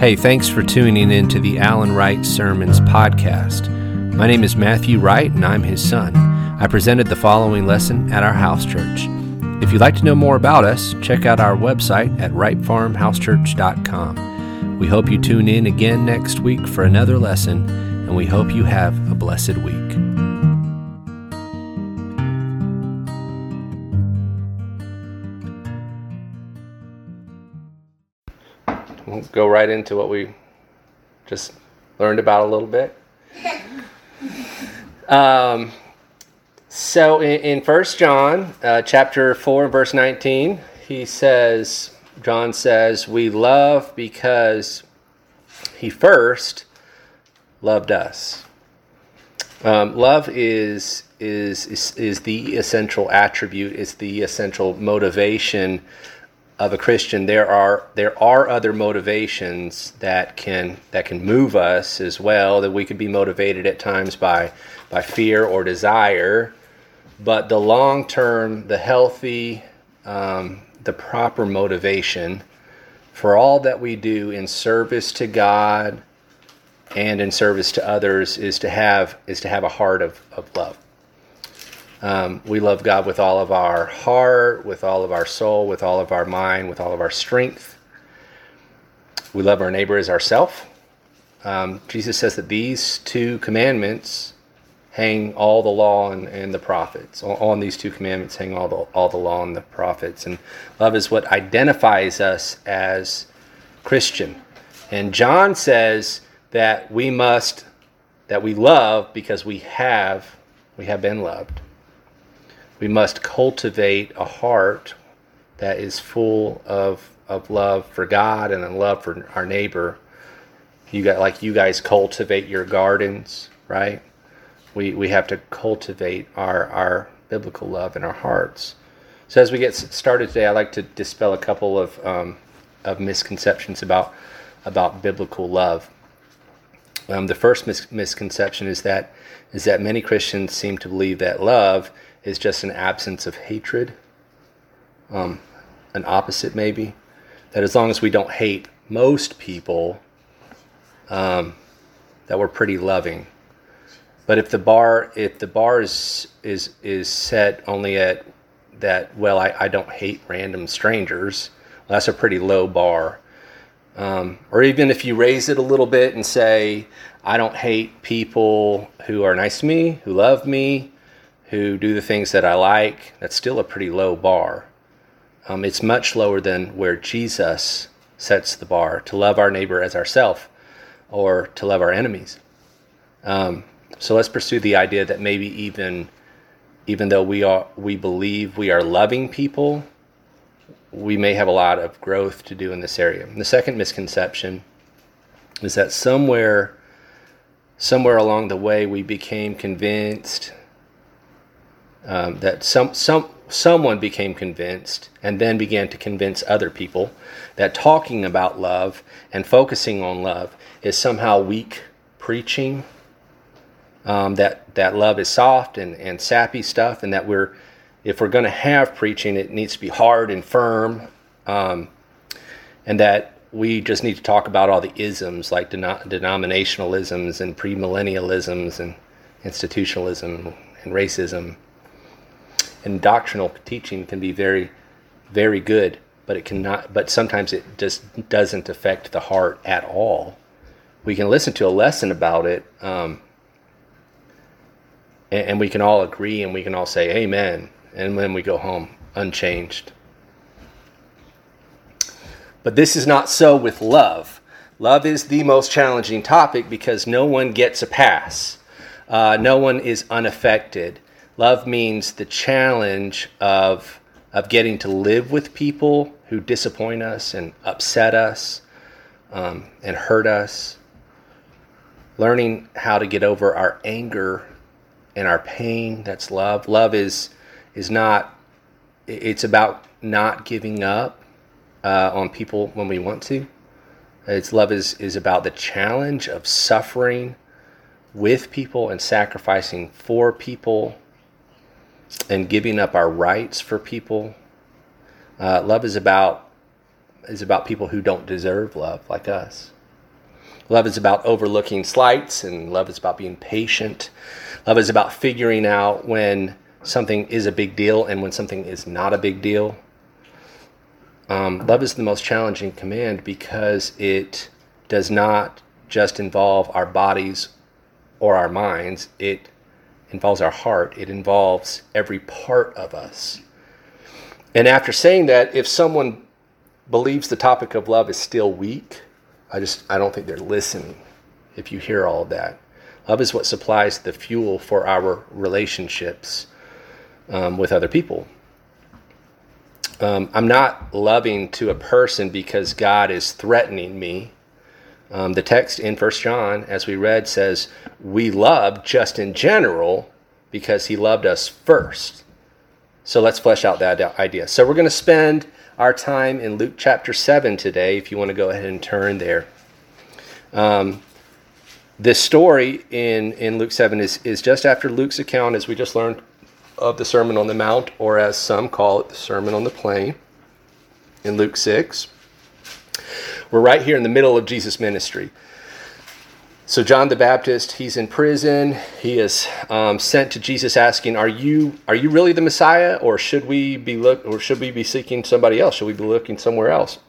Hey, thanks for tuning in to the Alan Wright Sermons podcast. My name is Matthew Wright, and I'm his son. I presented the following lesson at our house church. If you'd like to know more about us, check out our website at wrightfarmhousechurch.com. We hope you tune in again next week for another lesson, and we hope you have a blessed week. Go right into what we just learned about a little bit. Um, so in, in 1 John uh, chapter 4 verse 19, he says, John says, we love because he first loved us. Um, love is, is, is, is the essential attribute, it's the essential motivation of a Christian, there are there are other motivations that can that can move us as well. That we could be motivated at times by by fear or desire, but the long term, the healthy, um, the proper motivation for all that we do in service to God and in service to others is to have is to have a heart of, of love. Um, we love God with all of our heart, with all of our soul, with all of our mind, with all of our strength. We love our neighbor as ourself. Um, Jesus says that these two commandments hang all the law and, and the prophets. On these two commandments hang all the, all the law and the prophets. And love is what identifies us as Christian. And John says that we must, that we love because we have, we have been loved we must cultivate a heart that is full of, of love for God and a love for our neighbor. You got like you guys cultivate your gardens, right? We we have to cultivate our our biblical love in our hearts. So as we get started today, I'd like to dispel a couple of um, of misconceptions about about biblical love. Um, the first mis- misconception is that is that many Christians seem to believe that love is just an absence of hatred, um, an opposite maybe. That as long as we don't hate most people, um, that we're pretty loving. But if the bar if the bar is is is set only at that, well, I, I don't hate random strangers. Well, that's a pretty low bar. Um, or even if you raise it a little bit and say, I don't hate people who are nice to me, who love me, who do the things that I like, that's still a pretty low bar. Um, it's much lower than where Jesus sets the bar to love our neighbor as ourself or to love our enemies. Um, so let's pursue the idea that maybe even even though we are we believe we are loving people, we may have a lot of growth to do in this area. And the second misconception is that somewhere somewhere along the way we became convinced um, that some some someone became convinced and then began to convince other people that talking about love and focusing on love is somehow weak preaching. Um, that that love is soft and, and sappy stuff, and that we're if we're going to have preaching, it needs to be hard and firm, um, and that we just need to talk about all the isms like denom- denominationalisms and premillennialisms and institutionalism and racism and doctrinal teaching can be very, very good, but it cannot. But sometimes it just doesn't affect the heart at all. We can listen to a lesson about it, um, and, and we can all agree, and we can all say Amen, and then we go home unchanged. But this is not so with love. Love is the most challenging topic because no one gets a pass. Uh, no one is unaffected. Love means the challenge of, of getting to live with people who disappoint us and upset us um, and hurt us. Learning how to get over our anger and our pain. That's love. Love is is not. It's about not giving up uh, on people when we want to. It's love is is about the challenge of suffering with people and sacrificing for people and giving up our rights for people. Uh, love is about is about people who don't deserve love like us. Love is about overlooking slights, and love is about being patient. Love is about figuring out when something is a big deal and when something is not a big deal. Um, love is the most challenging command because it does not just involve our bodies or our minds, it involves our heart, it involves every part of us. And after saying that, if someone believes the topic of love is still weak, I just I don't think they're listening. If you hear all of that, love is what supplies the fuel for our relationships um, with other people. Um, I'm not loving to a person because God is threatening me. Um, the text in First John, as we read, says we love just in general because He loved us first. So let's flesh out that idea. So we're going to spend our time in Luke chapter 7 today, if you want to go ahead and turn there. Um, this story in, in Luke 7 is, is just after Luke's account, as we just learned, of the Sermon on the Mount, or as some call it, the Sermon on the Plain in Luke 6. We're right here in the middle of Jesus' ministry. So John the Baptist, he's in prison. He is um, sent to Jesus, asking, "Are you are you really the Messiah, or should we be look or should we be seeking somebody else? Should we be looking somewhere else?"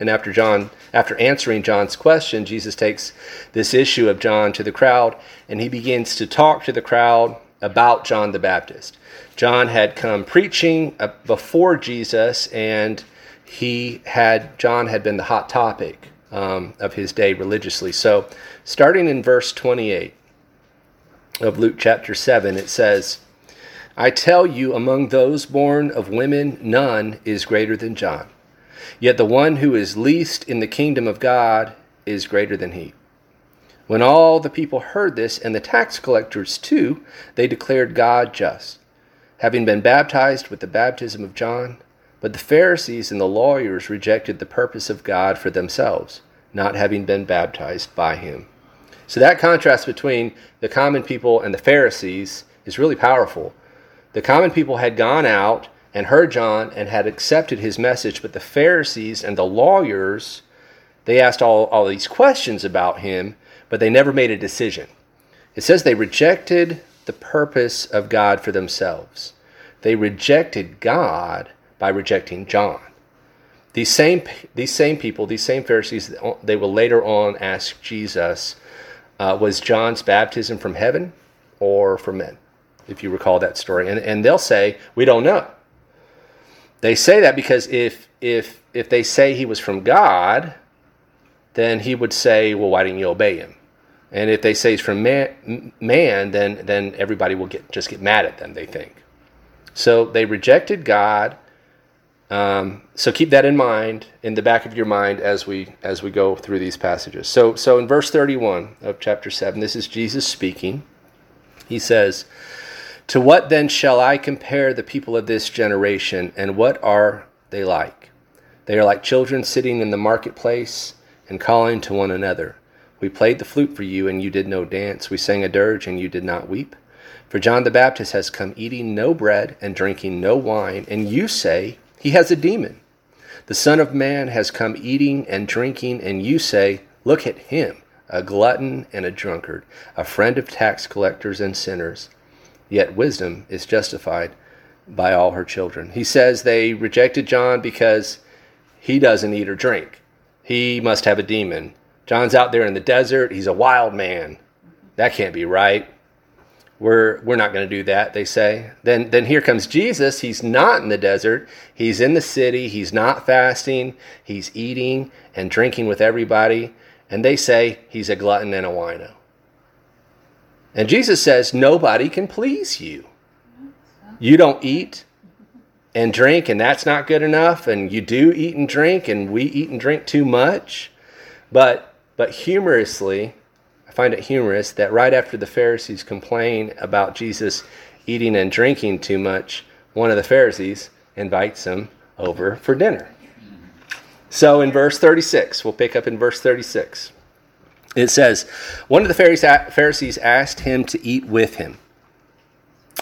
And after John, after answering John's question, Jesus takes this issue of John to the crowd, and he begins to talk to the crowd about John the Baptist. John had come preaching uh, before Jesus, and he had John had been the hot topic um, of his day religiously. So, starting in verse 28 of Luke chapter 7, it says, I tell you, among those born of women, none is greater than John. Yet the one who is least in the kingdom of God is greater than he. When all the people heard this, and the tax collectors too, they declared God just, having been baptized with the baptism of John. But the Pharisees and the lawyers rejected the purpose of God for themselves, not having been baptized by him. So that contrast between the common people and the Pharisees is really powerful. The common people had gone out and heard John and had accepted his message, but the Pharisees and the lawyers, they asked all, all these questions about him, but they never made a decision. It says they rejected the purpose of God for themselves. They rejected God by rejecting John. These same, these same people, these same Pharisees, they will later on ask Jesus, uh, was John's baptism from heaven or from men? If you recall that story. And, and they'll say, we don't know. They say that because if, if, if they say he was from God, then he would say, well, why didn't you obey him? And if they say he's from man, man then, then everybody will get, just get mad at them, they think. So they rejected God um, so keep that in mind in the back of your mind as we as we go through these passages. So so in verse 31 of chapter 7, this is Jesus speaking. He says, "To what then shall I compare the people of this generation, and what are they like? They are like children sitting in the marketplace and calling to one another. We played the flute for you, and you did no dance. We sang a dirge, and you did not weep." For John the Baptist has come eating no bread and drinking no wine, and you say, he has a demon. The Son of Man has come eating and drinking, and you say, Look at him, a glutton and a drunkard, a friend of tax collectors and sinners. Yet wisdom is justified by all her children. He says they rejected John because he doesn't eat or drink. He must have a demon. John's out there in the desert. He's a wild man. That can't be right. We're we're not going to do that they say. Then then here comes jesus. He's not in the desert. He's in the city. He's not fasting. He's eating and drinking with everybody. And they say he's a glutton and a wino. And jesus says nobody can please you. You don't eat and drink and that's not good enough and you do eat and drink and we eat and drink too much but but humorously I find it humorous that right after the Pharisees complain about Jesus eating and drinking too much, one of the Pharisees invites him over for dinner. So in verse 36, we'll pick up in verse 36. It says, One of the Pharisees asked him to eat with him.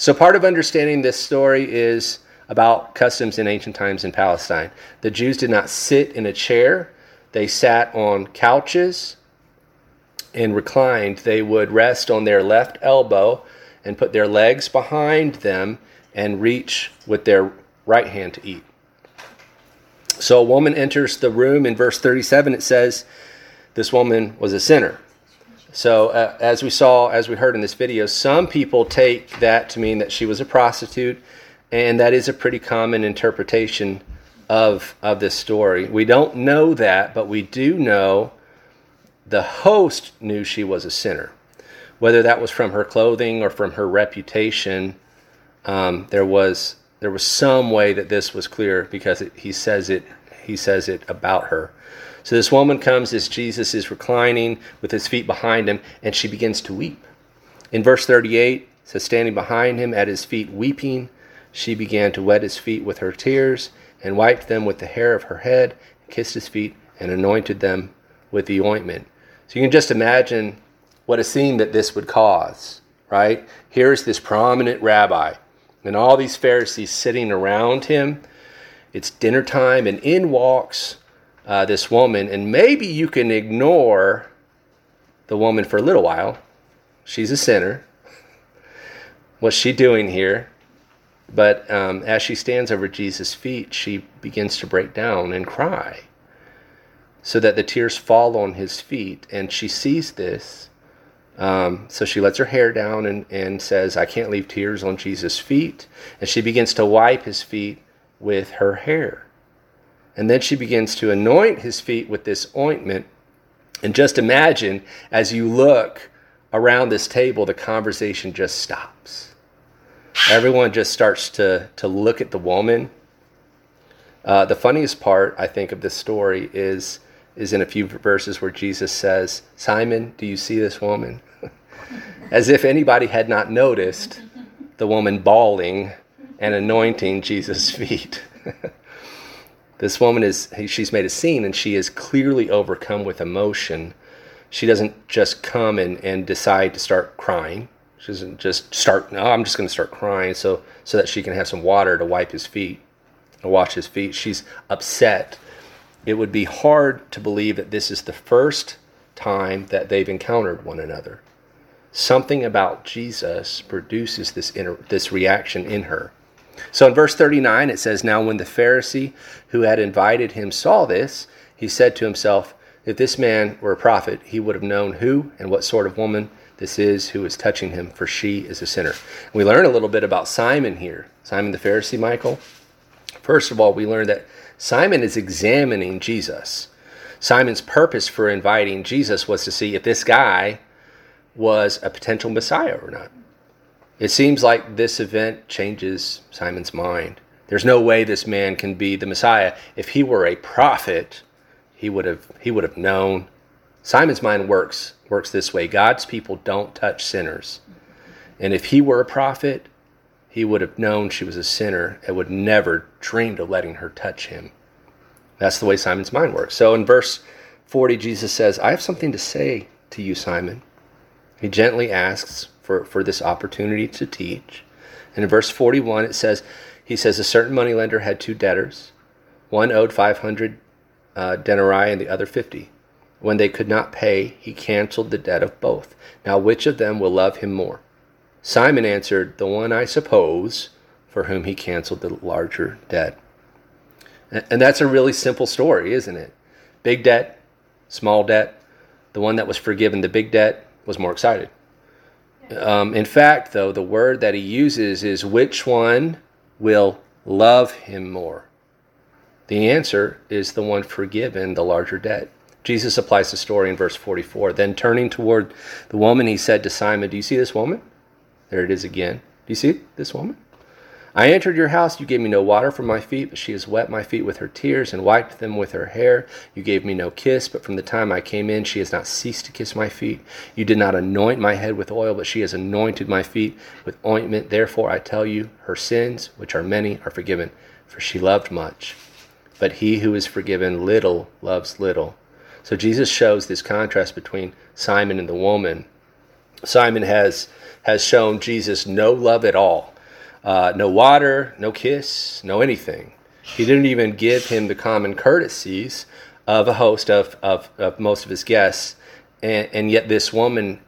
So, part of understanding this story is about customs in ancient times in Palestine. The Jews did not sit in a chair, they sat on couches and reclined, they would rest on their left elbow and put their legs behind them and reach with their right hand to eat. So a woman enters the room. In verse 37, it says, This woman was a sinner. So, uh, as we saw, as we heard in this video, some people take that to mean that she was a prostitute, and that is a pretty common interpretation of, of this story. We don't know that, but we do know the host knew she was a sinner. Whether that was from her clothing or from her reputation, um, there was there was some way that this was clear because it, he says it he says it about her. So this woman comes as Jesus is reclining with his feet behind him, and she begins to weep. In verse 38, says, standing behind him at his feet weeping, she began to wet his feet with her tears, and wiped them with the hair of her head, kissed his feet, and anointed them with the ointment. So you can just imagine what a scene that this would cause, right? Here's this prominent rabbi and all these Pharisees sitting around him. It's dinner time, and in walks uh, this woman, and maybe you can ignore the woman for a little while. She's a sinner. What's she doing here? But um, as she stands over Jesus' feet, she begins to break down and cry so that the tears fall on his feet. And she sees this. Um, so she lets her hair down and, and says, I can't leave tears on Jesus' feet. And she begins to wipe his feet with her hair. And then she begins to anoint his feet with this ointment. And just imagine as you look around this table, the conversation just stops. Everyone just starts to, to look at the woman. Uh, the funniest part, I think, of this story is is in a few verses where Jesus says, Simon, do you see this woman? As if anybody had not noticed the woman bawling and anointing Jesus' feet. this woman is, she's made a scene and she is clearly overcome with emotion. She doesn't just come and, and decide to start crying. She doesn't just start, no, I'm just going to start crying so, so that she can have some water to wipe his feet, to wash his feet. She's upset it would be hard to believe that this is the first time that they've encountered one another. Something about Jesus produces this, inter- this reaction in her. So in verse 39, it says, Now when the Pharisee who had invited him saw this, he said to himself, If this man were a prophet, he would have known who and what sort of woman this is who is touching him, for she is a sinner. We learn a little bit about Simon here. Simon the Pharisee, Michael. First of all, we learn that Simon is examining Jesus. Simon's purpose for inviting Jesus was to see if this guy was a potential Messiah or not. It seems like this event changes Simon's mind. There's no way this man can be the Messiah. If he were a prophet, he would have he would have known. Simon's mind works works this way. God's people don't touch sinners. And if he were a prophet, he would have known she was a sinner and would never dreamed of letting her touch him. That's the way Simon's mind works. So in verse 40, Jesus says, I have something to say to you, Simon. He gently asks for, for this opportunity to teach. And in verse 41, it says, He says, A certain moneylender had two debtors. One owed 500 uh, denarii and the other 50. When they could not pay, he canceled the debt of both. Now, which of them will love him more? Simon answered, The one, I suppose, for whom he canceled the larger debt. And that's a really simple story, isn't it? Big debt, small debt. The one that was forgiven the big debt was more excited. Um, in fact, though, the word that he uses is which one will love him more? The answer is the one forgiven the larger debt. Jesus applies the story in verse 44. Then turning toward the woman, he said to Simon, Do you see this woman? There it is again. Do you see this woman? I entered your house. You gave me no water for my feet, but she has wet my feet with her tears and wiped them with her hair. You gave me no kiss, but from the time I came in, she has not ceased to kiss my feet. You did not anoint my head with oil, but she has anointed my feet with ointment. Therefore, I tell you, her sins, which are many, are forgiven, for she loved much. But he who is forgiven little loves little. So Jesus shows this contrast between Simon and the woman. Simon has has shown Jesus no love at all uh, no water, no kiss, no anything. He didn't even give him the common courtesies of a host of, of, of most of his guests. And, and yet, this woman,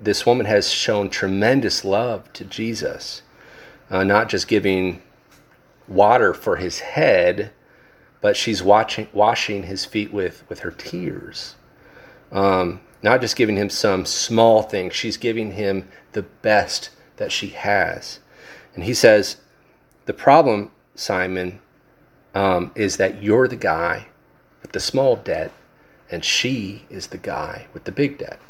this woman has shown tremendous love to Jesus, uh, not just giving water for his head, but she's watching, washing his feet with, with her tears. Um, not just giving him some small thing, she's giving him the best that she has. And he says, The problem, Simon, um, is that you're the guy with the small debt, and she is the guy with the big debt.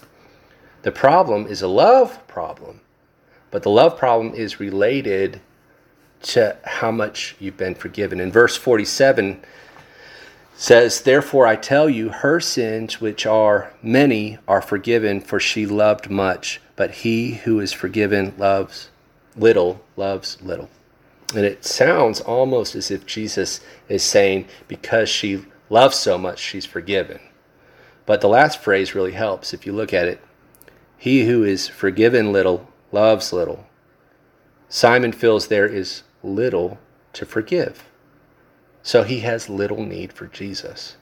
The problem is a love problem, but the love problem is related to how much you've been forgiven. In verse 47 says, Therefore I tell you, her sins, which are many, are forgiven, for she loved much, but he who is forgiven loves little loves little. And it sounds almost as if Jesus is saying, because she loves so much, she's forgiven. But the last phrase really helps if you look at it. He who is forgiven little loves little. Simon feels there is little to forgive. So he has little need for Jesus.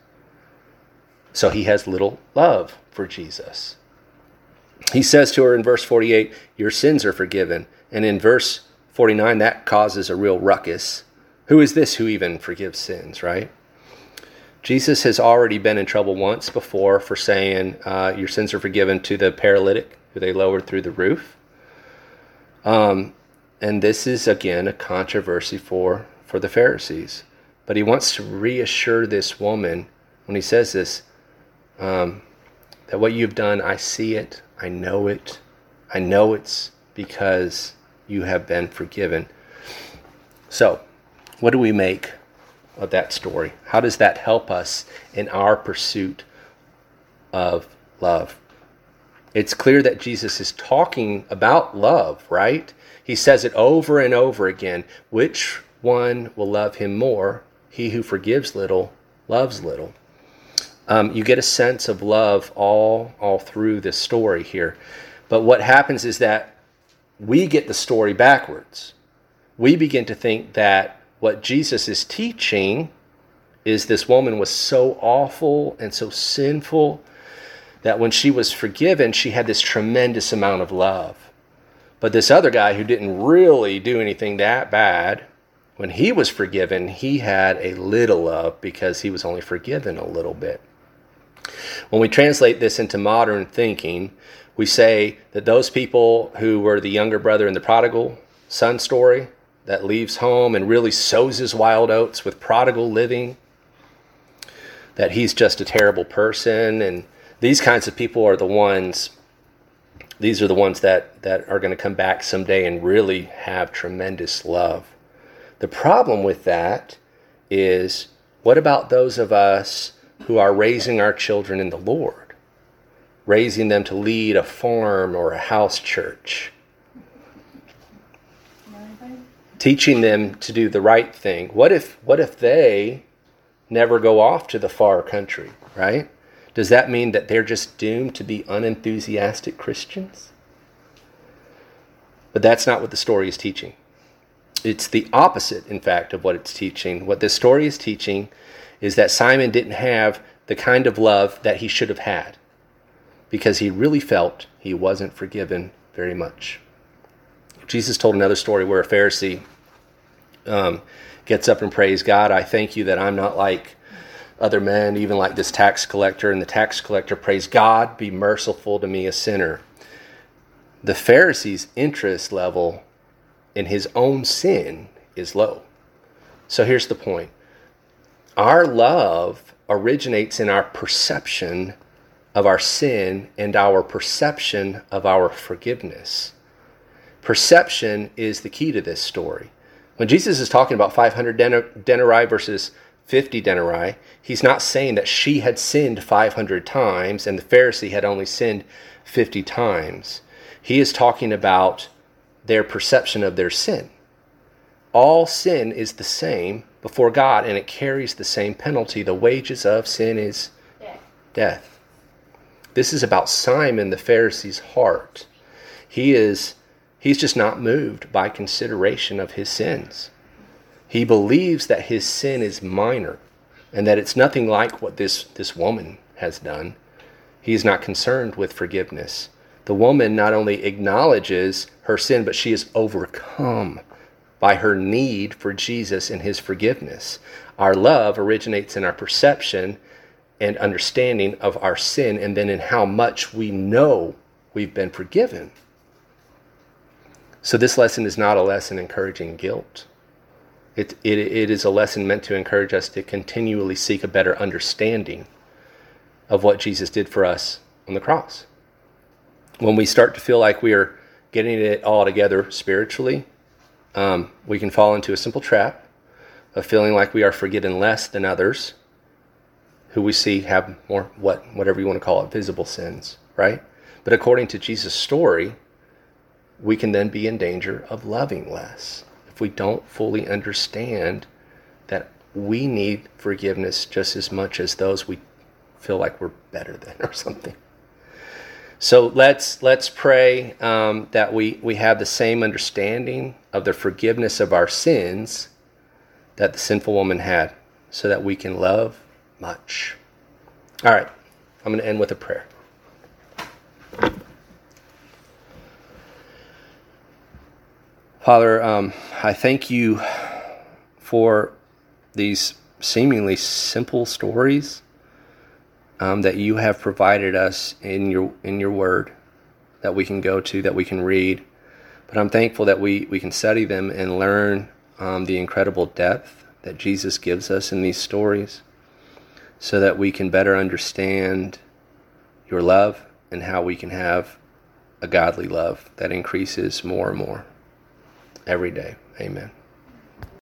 So he has little love for Jesus. He says to her in verse 48, Your sins are forgiven. And in verse 49, that causes a real ruckus. Who is this who even forgives sins, right? Jesus has already been in trouble once before for saying, uh, Your sins are forgiven to the paralytic who they lowered through the roof. Um, and this is, again, a controversy for, for the Pharisees. But he wants to reassure this woman when he says this um, that what you've done, I see it, I know it, I know it's because you have been forgiven. So, what do we make of that story? How does that help us in our pursuit of love? It's clear that Jesus is talking about love, right? He says it over and over again. Which one will love him more? He who forgives little loves little. Um, you get a sense of love all all through this story here. But what happens is that we get the story backwards. We begin to think that what Jesus is teaching is this woman was so awful and so sinful that when she was forgiven, she had this tremendous amount of love. But this other guy who didn't really do anything that bad, when he was forgiven, he had a little love because he was only forgiven a little bit. When we translate this into modern thinking, we say that those people who were the younger brother in the prodigal son story that leaves home and really sows his wild oats with prodigal living, that he's just a terrible person. And these kinds of people are the ones these are the ones that, that are going to come back someday and really have tremendous love. The problem with that is what about those of us who are raising our children in the Lord, raising them to lead a farm or a house church? teaching them to do the right thing. What if what if they never go off to the far country, right? Does that mean that they're just doomed to be unenthusiastic Christians? But that's not what the story is teaching. It's the opposite, in fact, of what it's teaching. What this story is teaching is that Simon didn't have the kind of love that he should have had because he really felt he wasn't forgiven very much. Jesus told another story where a Pharisee um, gets up and prays, God, I thank you that I'm not like other men, even like this tax collector. And the tax collector prays, God, be merciful to me, a sinner. The Pharisee's interest level in his own sin is low. So here's the point our love originates in our perception of our sin and our perception of our forgiveness. Perception is the key to this story. When Jesus is talking about 500 denarii versus 50 denarii, he's not saying that she had sinned 500 times and the Pharisee had only sinned 50 times. He is talking about their perception of their sin. All sin is the same before God and it carries the same penalty. The wages of sin is death. This is about Simon the Pharisee's heart. He is he's just not moved by consideration of his sins. He believes that his sin is minor and that it's nothing like what this, this woman has done. He is not concerned with forgiveness. The woman not only acknowledges her sin, but she is overcome by her need for Jesus and his forgiveness. Our love originates in our perception and understanding of our sin, and then in how much we know we've been forgiven. So, this lesson is not a lesson encouraging guilt. It, it, it is a lesson meant to encourage us to continually seek a better understanding of what Jesus did for us on the cross. When we start to feel like we are getting it all together spiritually, um, we can fall into a simple trap of feeling like we are forgetting less than others who we see have more what whatever you want to call it visible sins right but according to jesus story we can then be in danger of loving less if we don't fully understand that we need forgiveness just as much as those we feel like we're better than or something. So let's let's pray um, that we we have the same understanding of the forgiveness of our sins that the sinful woman had, so that we can love much. All right, I'm going to end with a prayer. Father, um, I thank you for these seemingly simple stories um, that you have provided us in your in your Word that we can go to, that we can read. But I'm thankful that we, we can study them and learn um, the incredible depth that Jesus gives us in these stories so that we can better understand your love and how we can have a godly love that increases more and more every day. Amen.